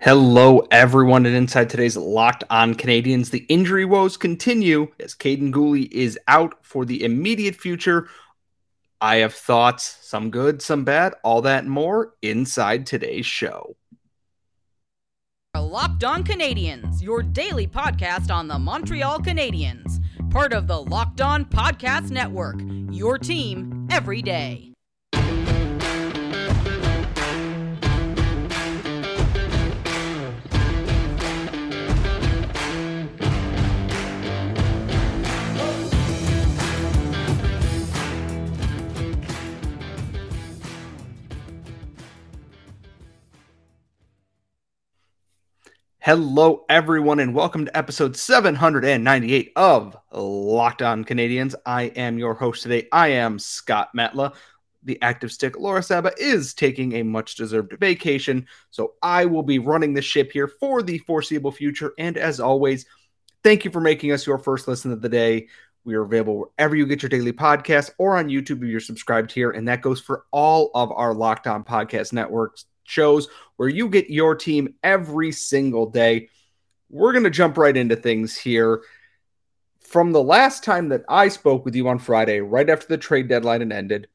Hello, everyone, and inside today's Locked On Canadiens, the injury woes continue as Kaiden Guhle is out for the immediate future. I have thoughts, some good, some bad, all that and more inside today's show. Locked On Canadiens, your daily podcast on the Montreal Canadiens, part of the Locked On Podcast Network, your team every day. Hello, everyone, and welcome to episode 798 of Locked On Canadiens. I am your host today. I am Scott Matla. The active stick Laura Saba is taking a much deserved vacation, so I will be running the ship here for the foreseeable future. And as always, thank you for making us your first listen of the day. We are available wherever you get your daily podcast or on YouTube if you're subscribed here. And that goes for all of our Locked On Podcast Networks shows where you get your team every single day. We're going to jump right into things here. From the last time that I spoke with you on Friday, right after the trade deadline had ended,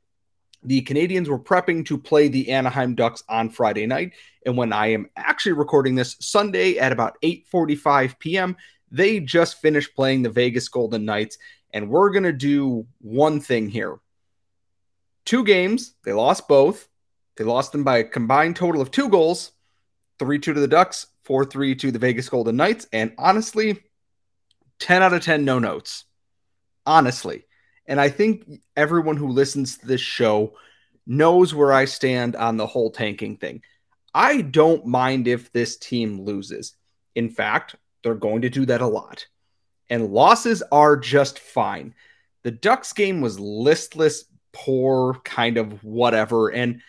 the Canadiens were prepping to play the Anaheim Ducks on Friday night. And when I am actually recording this Sunday at about 8:45 p.m., they just finished playing the Vegas Golden Knights. And we're going to do one thing here. Two games, they lost both. They lost them by a combined total of two goals 3 2 to the Ducks, 4 3 to the Vegas Golden Knights. And honestly, 10 out of 10 no notes. Honestly. And I think everyone who listens to this show knows where I stand on the whole tanking thing. I don't mind if this team loses. In fact, they're going to do that a lot. And losses are just fine. The Ducks game was listless, poor, kind of whatever. And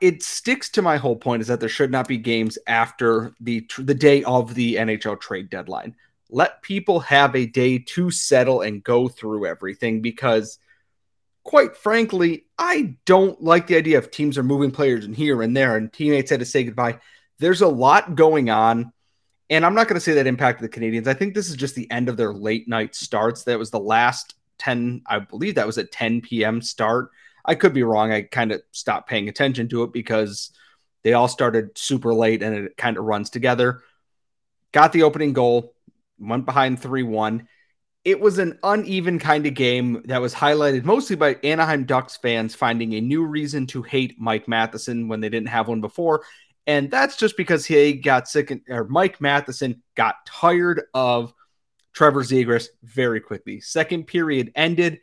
it sticks to my whole point is that there should not be games after the the day of the NHL trade deadline. Let people have a day to settle and go through everything because quite frankly, I don't like the idea of teams are moving players in here and there and teammates had to say goodbye. There's a lot going on. And I'm not going to say that impacted the Canadiens. I think this is just the end of their late night starts. That was the last 10, I believe that was a 10 p.m. start. I could be wrong. I kind of stopped paying attention to it because they all started super late and it kind of runs together. Got the opening goal, went behind 3 1. It was an uneven kind of game that was highlighted mostly by Anaheim Ducks fans finding a new reason to hate Mike Matheson when they didn't have one before. And that's just because he got sick, and, or Mike Matheson got tired of Trevor Zegras very quickly. Second period ended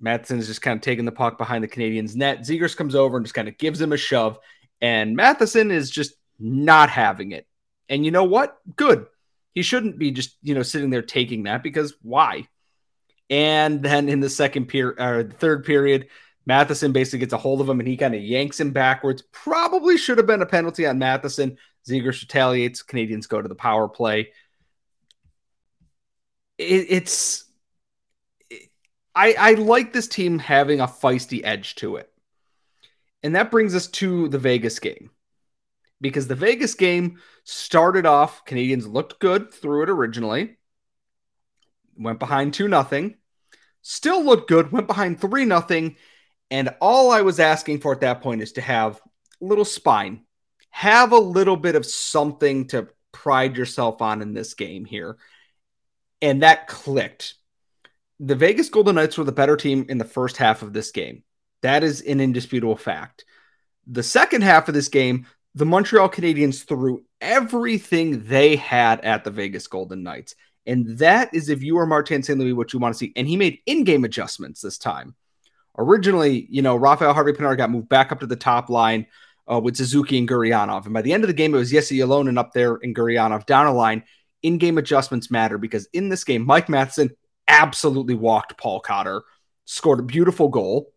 Matheson is just kind of taking the puck behind the Canadiens' net. Zegras comes over and just kind of gives him a shove, and Matheson is just not having it. And you know what? Good. He shouldn't be just you know sitting there taking that because why? And then in the second period or the third period, Matheson basically gets a hold of him and he kind of yanks him backwards. Probably should have been a penalty on Matheson. Zegras retaliates. Canadiens go to the power play. It, it's I, I like this team having a feisty edge to it. And that brings us to the Vegas game. Because the Vegas game started off, Canadiens looked good through it originally. Went behind 2 nothing. Still looked good, went behind 3 nothing. And all I was asking for at that point is to have a little spine. Have a little bit of something to pride yourself on in this game here. And that clicked the Vegas Golden Knights were the better team in the first half of this game. That is an indisputable fact. The second half of this game, the Montreal Canadiens threw everything they had at the Vegas Golden Knights. And that is if you are Martin St. Louis, what you want to see. And he made in-game adjustments this time. Originally, you know, Raphael Harvey Pinard got moved back up to the top line uh, with Suzuki and Gurianov. And by the end of the game, it was Jesse Ylönen up there and Gurianov down a line. In-game adjustments matter because in this game, Mike Matheson absolutely walked Paul Cotter, scored a beautiful goal.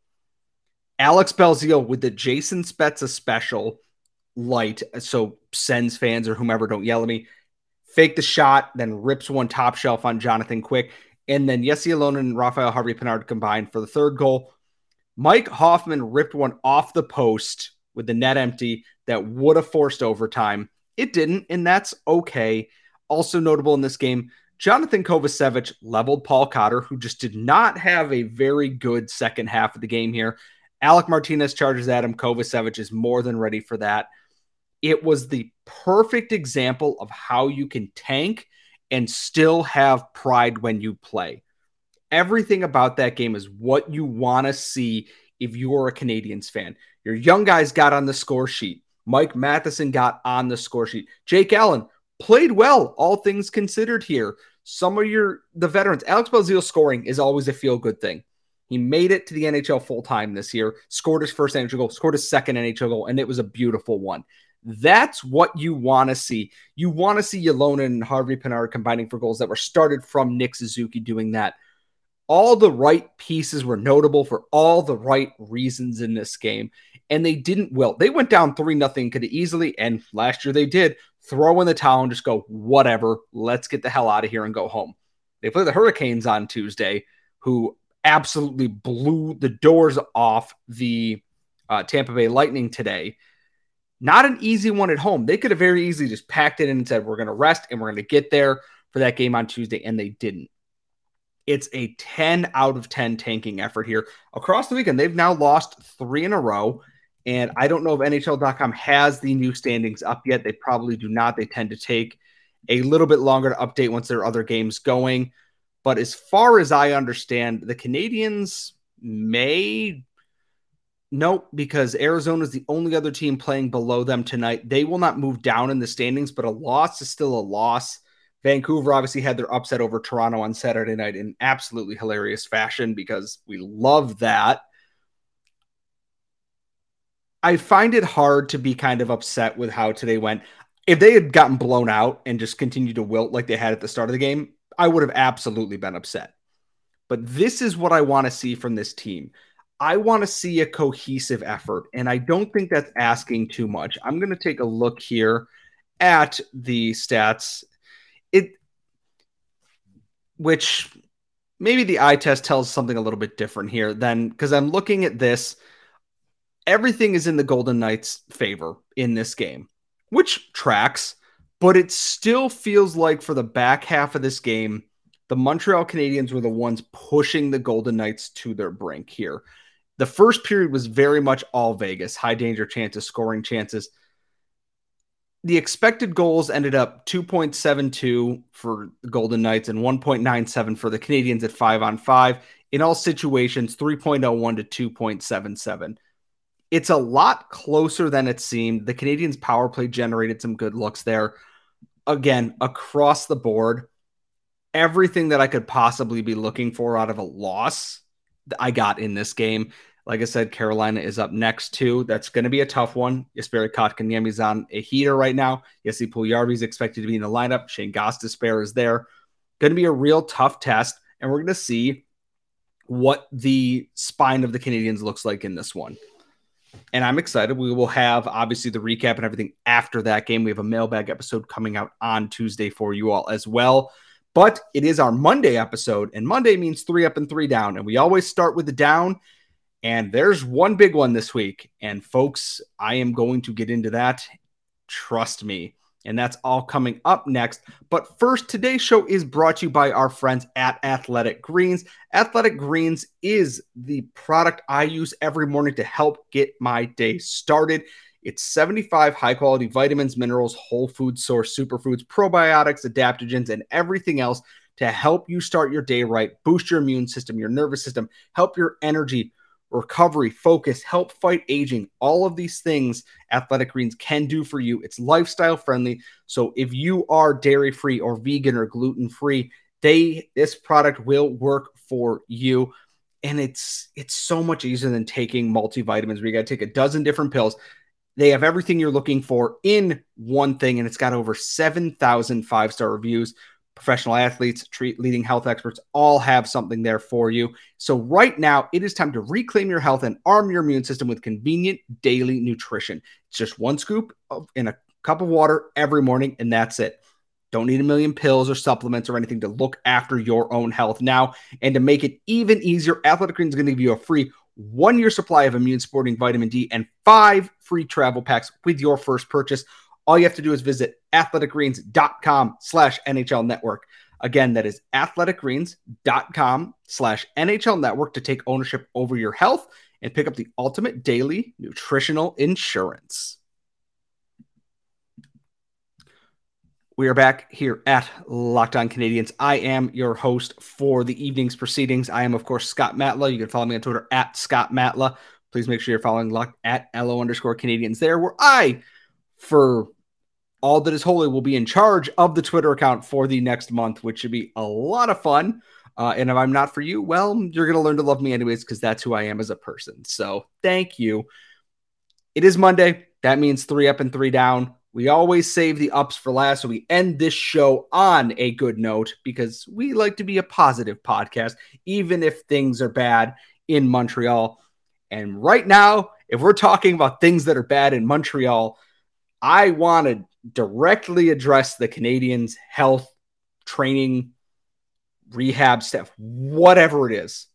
Alex Belzile with the Jason Spezza special light, so Sens fans or whomever don't yell at me, fake the shot, then rips one top shelf on Jonathan Quick. And then Jesse Ylönen and Raphael Harvey Pinard combined for the third goal. Mike Hoffman ripped one off the post with the net empty that would have forced overtime. It didn't, and that's okay. Also notable in this game, Jonathan Kovacevic leveled Paul Cotter, who just did not have a very good second half of the game here. Alec Martinez charges at him. Kovacevic is more than ready for that. It was the perfect example of how you can tank and still have pride when you play. Everything about that game is what you want to see if you're a Canadiens fan. Your young guys got on the score sheet. Mike Matheson got on the score sheet. Jake Allen played well, all things considered here. Some of your the veterans, Alex Belzile scoring is always a feel good thing. He made it to the NHL full time this year, scored his first NHL goal, scored his second NHL goal, and it was a beautiful one. That's what you want to see. You want to see Ylonen and Harvey Pinard combining for goals that were started from Nick Suzuki doing that. All the right pieces were notable for all the right reasons in this game and they didn't wilt. They went down 3 nothing could easily, and last year they did, throw in the towel and just go, whatever, let's get the hell out of here and go home. They play the Hurricanes on Tuesday, who absolutely blew the doors off the uh, Tampa Bay Lightning today. Not an easy one at home. They could have very easily just packed it in and said, we're going to rest and we're going to get there for that game on Tuesday, and they didn't. It's a 10 out of 10 tanking effort here. Across the weekend, they've now lost three in a row. And I don't know if NHL.com has the new standings up yet. They probably do not. They tend to take a little bit longer to update once there are other games going. But as far as I understand, the Canadiens may. Nope, because Arizona is the only other team playing below them tonight. They will not move down in the standings, but a loss is still a loss. Vancouver obviously had their upset over Toronto on Saturday night in absolutely hilarious fashion because we love that. I find it hard to be kind of upset with how today went. If they had gotten blown out and just continued to wilt like they had at the start of the game, I would have absolutely been upset. But this is what I want to see from this team. I want to see a cohesive effort, and I don't think that's asking too much. I'm going to take a look here at the stats. It which maybe the eye test tells something a little bit different here than because I'm looking at this everything is in the Golden Knights' favor in this game, which tracks, but it still feels like for the back half of this game, the Montreal Canadiens were the ones pushing the Golden Knights to their brink here. The first period was very much all Vegas, high danger chances, scoring chances. The expected goals ended up 2.72 for the Golden Knights and 1.97 for the Canadiens at five on five. In all situations, 3.01 to 2.77 it's a lot closer than it seemed. The Canadiens' power play generated some good looks there. Again, across the board, everything that I could possibly be looking for out of a loss, I got in this game. Like I said, Carolina is up next too. That's going to be a tough one. Jesperi Kotkaniemi's on a heater right now. Jesse Puljujarvi is expected to be in the lineup. Shane Gostisbehere is there. Going to be a real tough test, and we're going to see what the spine of the Canadiens looks like in this one and I'm excited. We will have obviously the recap and everything after that game. We have a mailbag episode coming out on Tuesday for you all as well. But it is our Monday episode, and Monday means three up and three down. And we always start with the down. And there's one big one this week. And folks, I am going to get into that. Trust me. And that's all coming up next. But first, today's show is brought to you by our friends at Athletic Greens. Athletic Greens is the product I use every morning to help get my day started. It's 75 high quality vitamins, minerals, whole food source, superfoods, probiotics, adaptogens, and everything else to help you start your day right, boost your immune system, your nervous system, help your energy recovery, focus, help fight aging, all of these things Athletic Greens can do for you. It's lifestyle friendly. So if you are dairy free or vegan or gluten free, they this product will work for you. And it's it's so much easier than taking multivitamins where you got to take a dozen different pills. They have everything you're looking for in one thing, and it's got over 7,000 five star reviews professional athletes, treat leading health experts all have something there for you. So right now, it is time to reclaim your health and arm your immune system with convenient daily nutrition. It's just one scoop of, in a cup of water every morning, and that's it. Don't need a million pills or supplements or anything to look after your own health now. And to make it even easier, Athletic Greens is going to give you a free one year supply of immune supporting vitamin D and five free travel packs with your first purchase all you have to do is visit athleticgreens.com slash NHL network. Again, that is athleticgreens.com slash NHL network to take ownership over your health and pick up the ultimate daily nutritional insurance. We are back here at Locked On Canadiens. I am your host for the evening's proceedings. I am, of course, Scott Matla. You can follow me on Twitter at Scott Matla. Please make sure you're following Lock at LO underscore Canadiens there, where I, for all that is holy, will be in charge of the Twitter account for the next month, which should be a lot of fun. Uh, and if I'm not for you, well, you're going to learn to love me anyways, because that's who I am as a person. So thank you. It is Monday. That means three up and three down. We always save the ups for last. So we end this show on a good note because we like to be a positive podcast, even if things are bad in Montreal. And right now, if we're talking about things that are bad in Montreal, I want to directly address the Canadiens' health, training, rehab staff, whatever it is.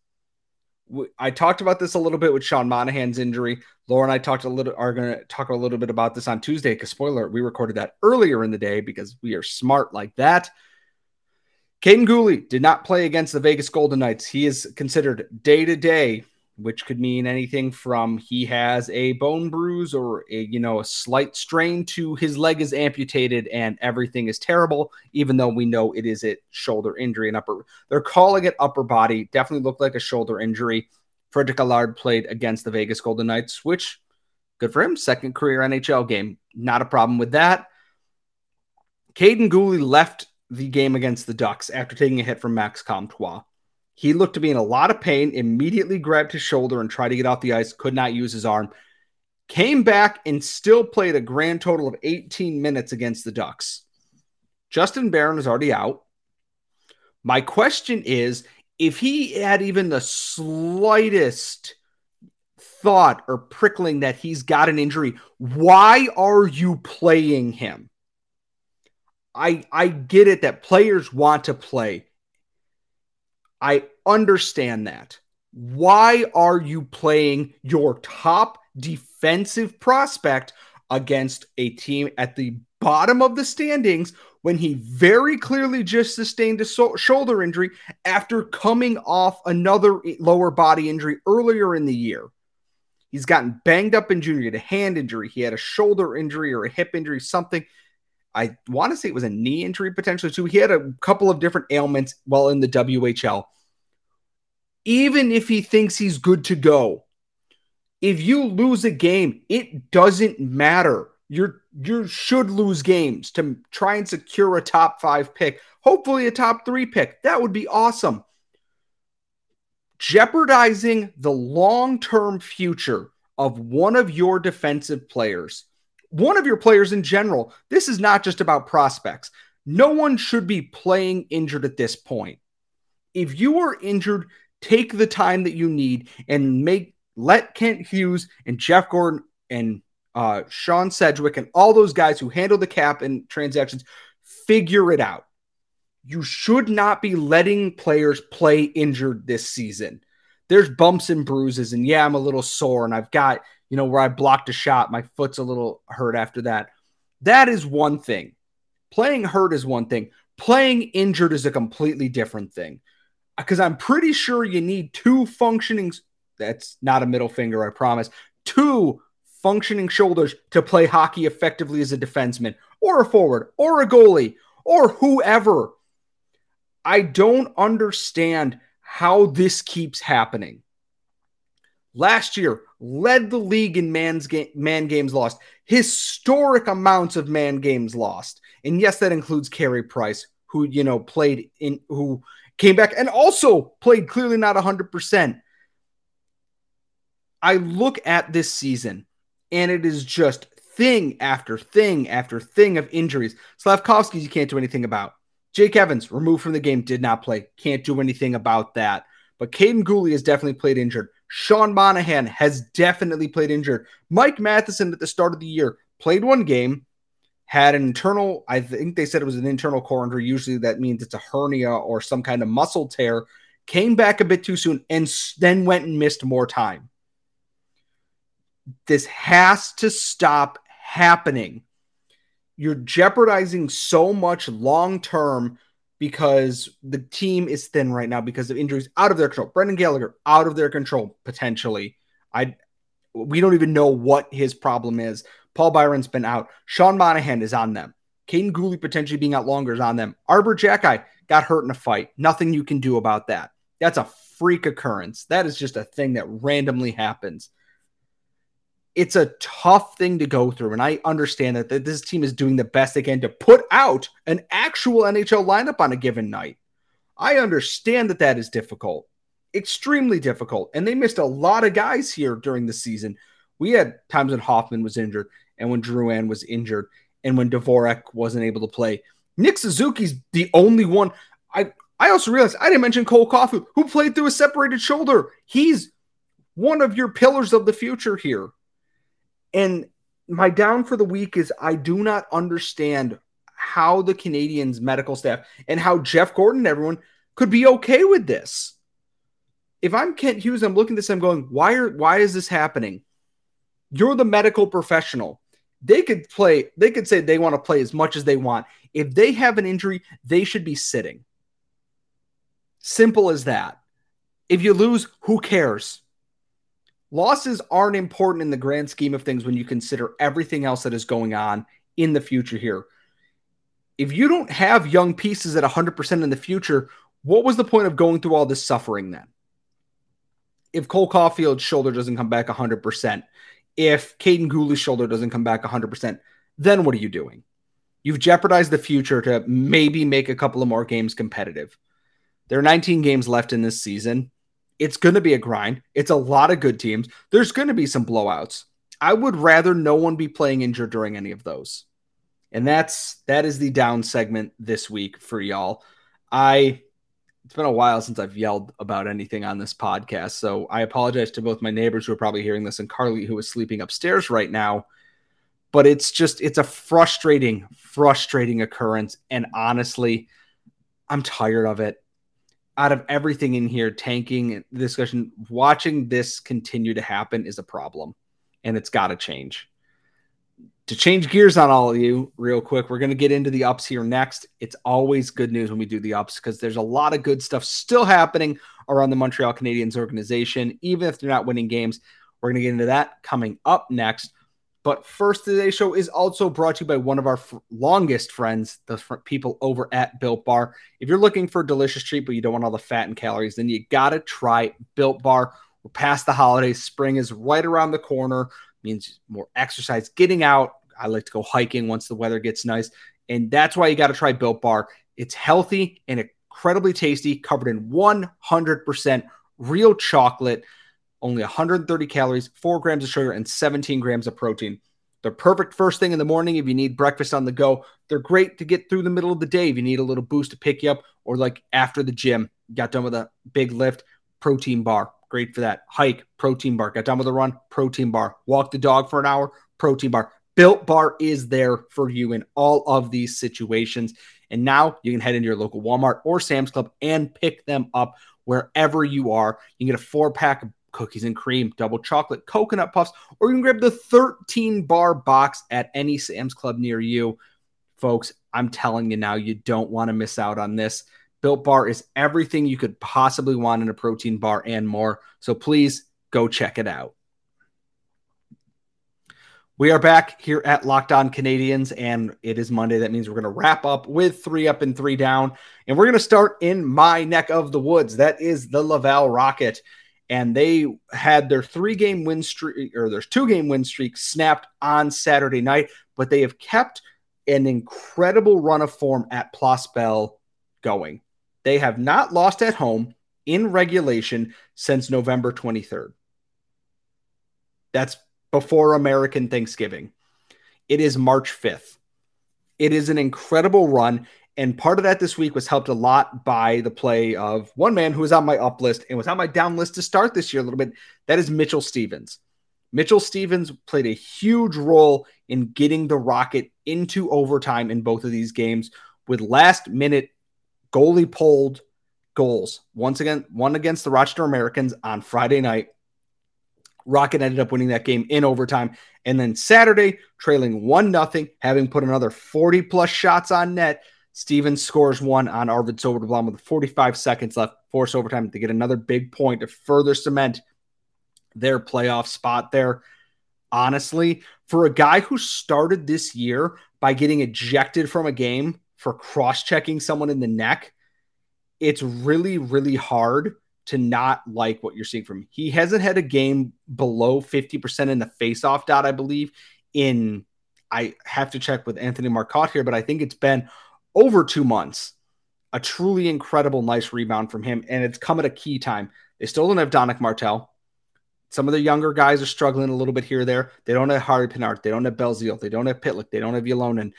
I talked about this a little bit with Sean Monahan's injury. Laura and I talked a little are going to talk a little bit about this on Tuesday because spoiler, we recorded that earlier in the day because we are smart like that. Kaiden Guhle did not play against the Vegas Golden Knights. He is considered day to day, which could mean anything from he has a bone bruise or a you know a slight strain to his leg is amputated and everything is terrible. Even though we know it is a shoulder injury and upper, they're calling it upper body. Definitely looked like a shoulder injury. Frederic Allard played against the Vegas Golden Knights, which good for him. Second career NHL game. Not a problem with that. Kaiden Guhle left the game against the Ducks after taking a hit from Max Comtois. He looked to be in a lot of pain, immediately grabbed his shoulder and tried to get off the ice, could not use his arm. Came back and still played a grand total of 18 minutes against the Ducks. Justin Barron is already out. My question is if he had even the slightest thought or prickling that he's got an injury, why are you playing him? I I get it that players want to play. I understand that. Why are you playing your top defensive prospect against a team at the bottom of the standings when he very clearly just sustained a so- shoulder injury after coming off another lower body injury earlier in the year. He's gotten banged up in junior, he had a hand injury, he had a shoulder injury or a hip injury, something. I want to say it was a knee injury potentially too. He had a couple of different ailments while in the WHL. Even if he thinks he's good to go, if you lose a game, it doesn't matter you're you should lose games to try and secure a top five pick, hopefully a top three pick. That would be awesome. Jeopardizing the long term future of one of your defensive players, one of your players in general. This is not just about prospects. No one should be playing injured at this point. If you are injured, take the time that you need and make let Kent Hughes and Jeff Gorton and uh, Sean Sedgwick, and all those guys who handle the cap and transactions figure it out. You should not be letting players play injured this season. There's bumps and bruises, and yeah, I'm a little sore, and I've got, you know, where I blocked a shot, my foot's a little hurt after that. That is one thing. Playing hurt is one thing. Playing injured is a completely different thing. Because I'm pretty sure you need two functioning, that's not a middle finger, I promise, two functioning shoulders to play hockey effectively as a defenseman or a forward or a goalie or whoever. I don't understand how this keeps happening. Last year, led the league in man's game, man games lost, historic amounts of man games lost. And yes, that includes Carey Price, who, you know, played in, who came back and also played clearly not 100%. I look at this season and it is just thing after thing after thing of injuries. Slafkovsky's you can't do anything about. Jake Evans, removed from the game, did not play. Can't do anything about that. But Kaiden Guhle has definitely played injured. Sean Monahan has definitely played injured. Mike Matheson at the start of the year played one game, had an internal, I think they said it was an internal core injury. Usually that means it's a hernia or some kind of muscle tear. Came back a bit too soon and then went and missed more time. This has to stop happening. you're jeopardizing so much long term because the team is thin right now because of injuries out of their control. Brendan Gallagher out of their control potentially. I we don't even know what his problem is. Paul Byron's been out. Sean Monahan is on them. Kaiden Guhle potentially being out longer is on them. Arber Xhekaj got hurt in a fight. Nothing you can do about that. That's a freak occurrence. That is just a thing that randomly happens. It's a tough thing to go through. And I understand that, that this team is doing the best they can to put out an actual NHL lineup on a given night. I understand that that is difficult, extremely difficult. And they missed a lot of guys here during the season. We had times when Hoffman was injured and when Drouin was injured and when Dvorak wasn't able to play. Nick Suzuki's the only one. I I also realized I didn't mention Cole Caufield, who played through a separated shoulder. He's one of your pillars of the future here. And my down for the week is I do not understand how the Canadiens medical staff and how Jeff Gorton and everyone could be okay with this. If I'm Kent Hughes, I'm looking at this, I'm going, why are why is this happening? You're the medical professional. They could play, they could say they want to play as much as they want. If they have an injury, they should be sitting. Simple as that. If you lose, who cares? Losses aren't important in the grand scheme of things when you consider everything else that is going on in the future here. If you don't have young pieces at 100% in the future, what was the point of going through all this suffering then? If Cole Caufield's shoulder doesn't come back 100%, if Kaiden Guhle's shoulder doesn't come back 100%, then what are you doing? You've jeopardized the future to maybe make a couple of more games competitive. There are 19 games left in this season. It's going to be a grind. It's a lot of good teams. There's going to be some blowouts. I would rather no one be playing injured during any of those. And that's that is the down segment this week for y'all. I it's been a while since I've yelled about anything on this podcast. So I apologize to both my neighbors who are probably hearing this and Carly, who is sleeping upstairs right now. But it's just, it's a frustrating, frustrating occurrence. And honestly, I'm tired of it. Out of everything in here, tanking discussion, watching this continue to happen is a problem and it's got to change. To change gears on all of you real quick we're going to get into the ups here next. It's always good news when we do the ups because there's a lot of good stuff still happening around the montreal canadiens organization. Even if they're not winning games we're going to get into that coming up next but first today's show is also brought to you by one of our f- longest friends the fr- people over at built bar if you're looking for a delicious treat but you don't want all the fat and calories then you gotta try built bar we're past the holidays spring is right around the corner means more exercise, getting out. I like to go hiking once the weather gets nice. And that's why you got to try Built Bar. It's healthy and incredibly tasty, covered in 100% real chocolate, only 130 calories, 4 grams of sugar, and 17 grams of protein. They're perfect first thing in the morning if you need breakfast on the go. They're great to get through the middle of the day if you need a little boost to pick you up, or like after the gym, got done with a big lift, protein bar. Great for that. Hike, protein bar. Got done with a run, protein bar. Walk the dog for an hour, protein bar. Built Bar is there for you in all of these situations. And now you can head into your local Walmart or Sam's Club and pick them up wherever you are. You can get a four pack cookies and cream, double chocolate, coconut puffs, or you can grab the 13 bar box at any Sam's Club near you. Folks, I'm telling you now, you don't want to miss out on this. Built Bar is everything you could possibly want in a protein bar and more. So please go check it out. We are back here at Locked On Canadiens, and it is Monday. That means we're going to wrap up with three up and three down. And we're going to start in my neck of the woods. That is the Laval Rocket. And they had their three game win streak, or their two game win streak snapped on Saturday night, but they have kept an incredible run of form at Bell going. They have not lost at home in regulation since November 23rd. That's before American Thanksgiving. It is March 5th. It is an incredible run. And part of that this week was helped a lot by the play of one man who was on my up list and was on my down list to start this year a little bit. That is Mitchell Stephens. Mitchell Stephens played a huge role in getting the Rocket into overtime in both of these games with last minute goalie pulled goals. Once again, one against the Rochester Americans on Friday night. Rocket ended up winning that game in overtime. And then Saturday, trailing 1 nothing, having put another 40 plus shots on net, Stephens scores one on Arvid Soderblom with 45 seconds left, force overtime to get another big point to further cement their playoff spot there. Honestly, for a guy who started this year by getting ejected from a game for cross checking someone in the neck, it's really, really hard to not like what you're seeing from him. He hasn't had a game below 50% in the faceoff dot, I believe, in I have to check with Anthony Marcotte here, but I think it's been over two months. A truly incredible, nice rebound from him, and it's come at a key time. They still don't have Danick Martel. Some of the younger guys are struggling a little bit here there. They don't have Harvey Pinard. They don't have Belzile. They don't have Pitlick. They don't have Ylonen.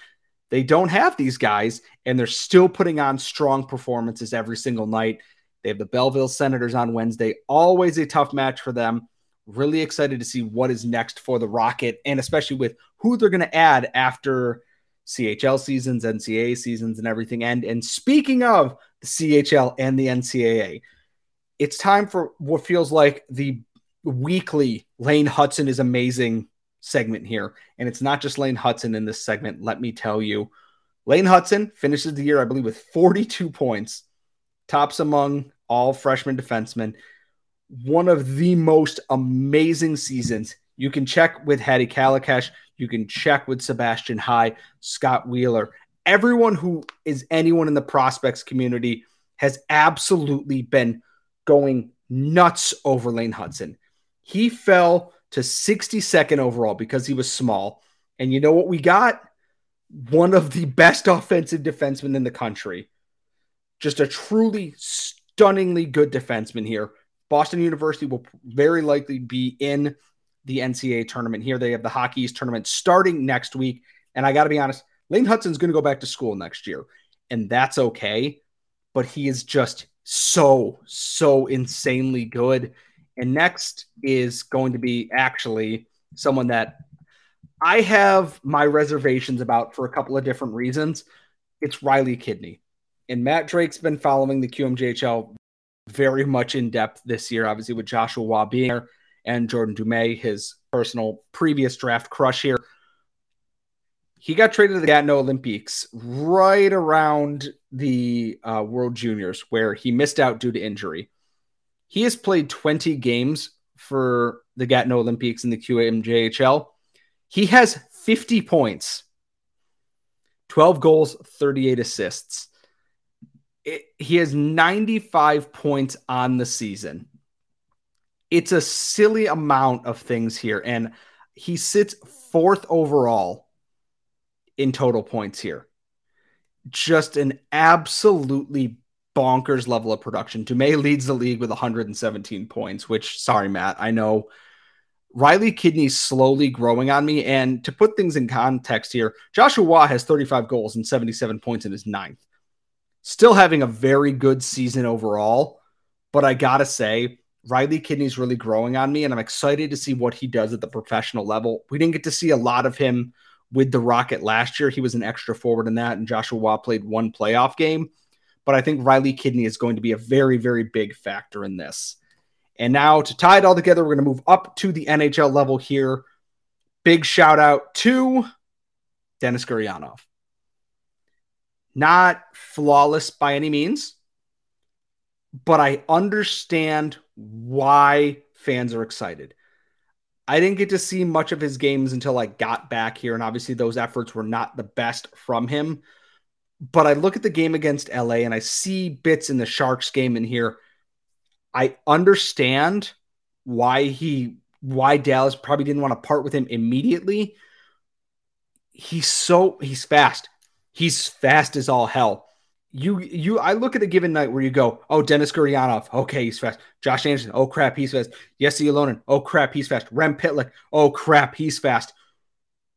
They don't have these guys, and they're still putting on strong performances every single night. They have the Belleville Senators on Wednesday. Always a tough match for them. Really excited to see what is next for the Rocket, and especially with who they're going to add after CHL seasons, NCAA seasons, and everything. And and speaking of the CHL and the NCAA, it's time for what feels like the weekly Lane Hutson is amazing segment here. And it's not just Lane Hutson in this segment. Let me tell you, Lane Hutson finishes the year, I believe, with 42 points, tops among all freshman defensemen. One of the most amazing seasons. You can check with Hattie Kalakash. You can check with Sebastian High, Scott Wheeler. Everyone who is anyone in the prospects community has absolutely been going nuts over Lane Hutson. He fell to 62nd overall because he was small. And you know what we got? One of the best offensive defensemen in the country. Just a truly stunningly good defenseman here. Boston University will very likely be in the NCAA tournament here. They have the Hockey East tournament starting next week. And I got to be honest, Lane Hutson's going to go back to school next year. And that's okay. But he is just so, so insanely good. And next is going to be actually someone that I have my reservations about for a couple of different reasons. It's Riley Kidney. And Matt Drake's been following the QMJHL very much in depth this year, obviously, with Joshua Waugh being there and Jordan Dumais, his personal previous draft crush here. He got traded to the Gatineau Olympiques right around the uh, World Juniors, where he missed out due to injury. He has played 20 games for the Gatineau Olympiques in the QMJHL. He has 50 points, 12 goals, 38 assists it, he has 95 points on the season. It's a silly amount of things here. And he sits fourth overall in total points here. Just an absolutely bonkers level of production. Dumais leads the league with 117 points, which, sorry, Matt, I know Riley Kidney's slowly growing on me. And to put things in context here, Joshua has 35 goals and 77 points in his ninth still having a very good season overall. But I gotta say, Riley Kidney's really growing on me, and I'm excited to see what he does at the professional level. We didn't get to see a lot of him with the Rocket last year. He was an extra forward in that, and Joshua Waugh played one playoff game. But I think Riley Kidney is going to be a very, very big factor in this. And now to tie it all together, we're going to move up to the NHL level here. Big shout out to Denis Gurianov. Not flawless by any means, but I understand why fans are excited. I didn't get to see much of his games until I got back here, and obviously those efforts were not the best from him. But I look at the game against LA and I see bits in the Sharks game in here. I understand why he why Dallas probably didn't want to part with him immediately. He's so he's fast. He's fast as all hell. You you I look at a given night where you go, oh Dennis Gurianov, okay, he's fast. Josh Anderson, oh crap, he's fast. Jesse Ylonen, oh crap, he's fast. Rem Pitlick, oh crap, he's fast.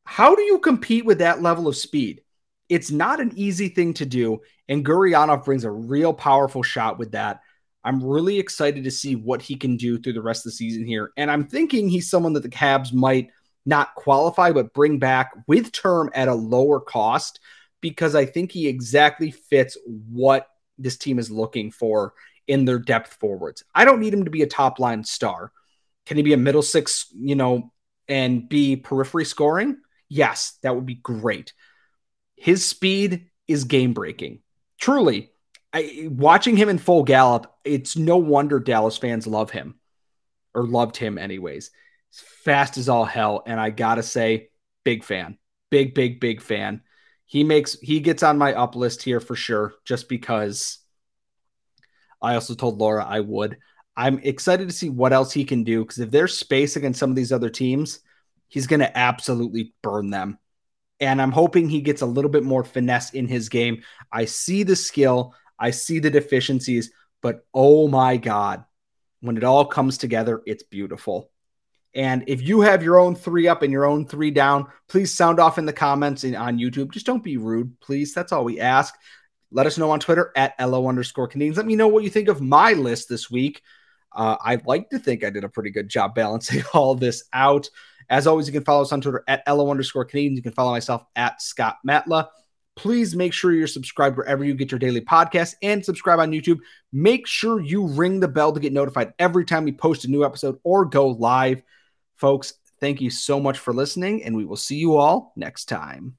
How do you compete with that level of speed? It's not an easy thing to do, and Gurianov brings a real powerful shot with that. I'm really excited to see what he can do through the rest of the season here. And I'm thinking he's someone that the Habs might not qualify, but bring back with term at a lower cost because I think he exactly fits what this team is looking for in their depth forwards. I don't need him to be a top line star, Can he be a middle six, you know, and be periphery scoring? Yes, that would be great. His speed is game breaking. Truly, I, watching him in full gallop, it's no wonder Dallas fans love him or loved him, anyways. fast as all hell. And I got to say, big fan, big, big, big fan. He makes, he gets on my up list here for sure, just because I also told Laura I would. I'm excited to see what else he can do because if there's space against some of these other teams, he's going to absolutely burn them. And I'm hoping he gets a little bit more finesse in his game. I see the skill, I see the deficiencies, but oh my God, when it all comes together, it's beautiful. And if you have your own three up and your own three down, please sound off in the comments on YouTube. Just don't be rude, please. That's all we ask. Let us know on Twitter at LO underscore Canadiens. Let me know what you think of my list this week. Uh, I'd like to think I did a pretty good job balancing all this out. As always, you can follow us on Twitter at LO underscore Canadiens. You can follow myself at Scott Matla. Please make sure you're subscribed wherever you get your daily podcast and subscribe on YouTube. Make sure you ring the bell to get notified every time we post a new episode or go live. Folks, thank you so much for listening, and we will see you all next time.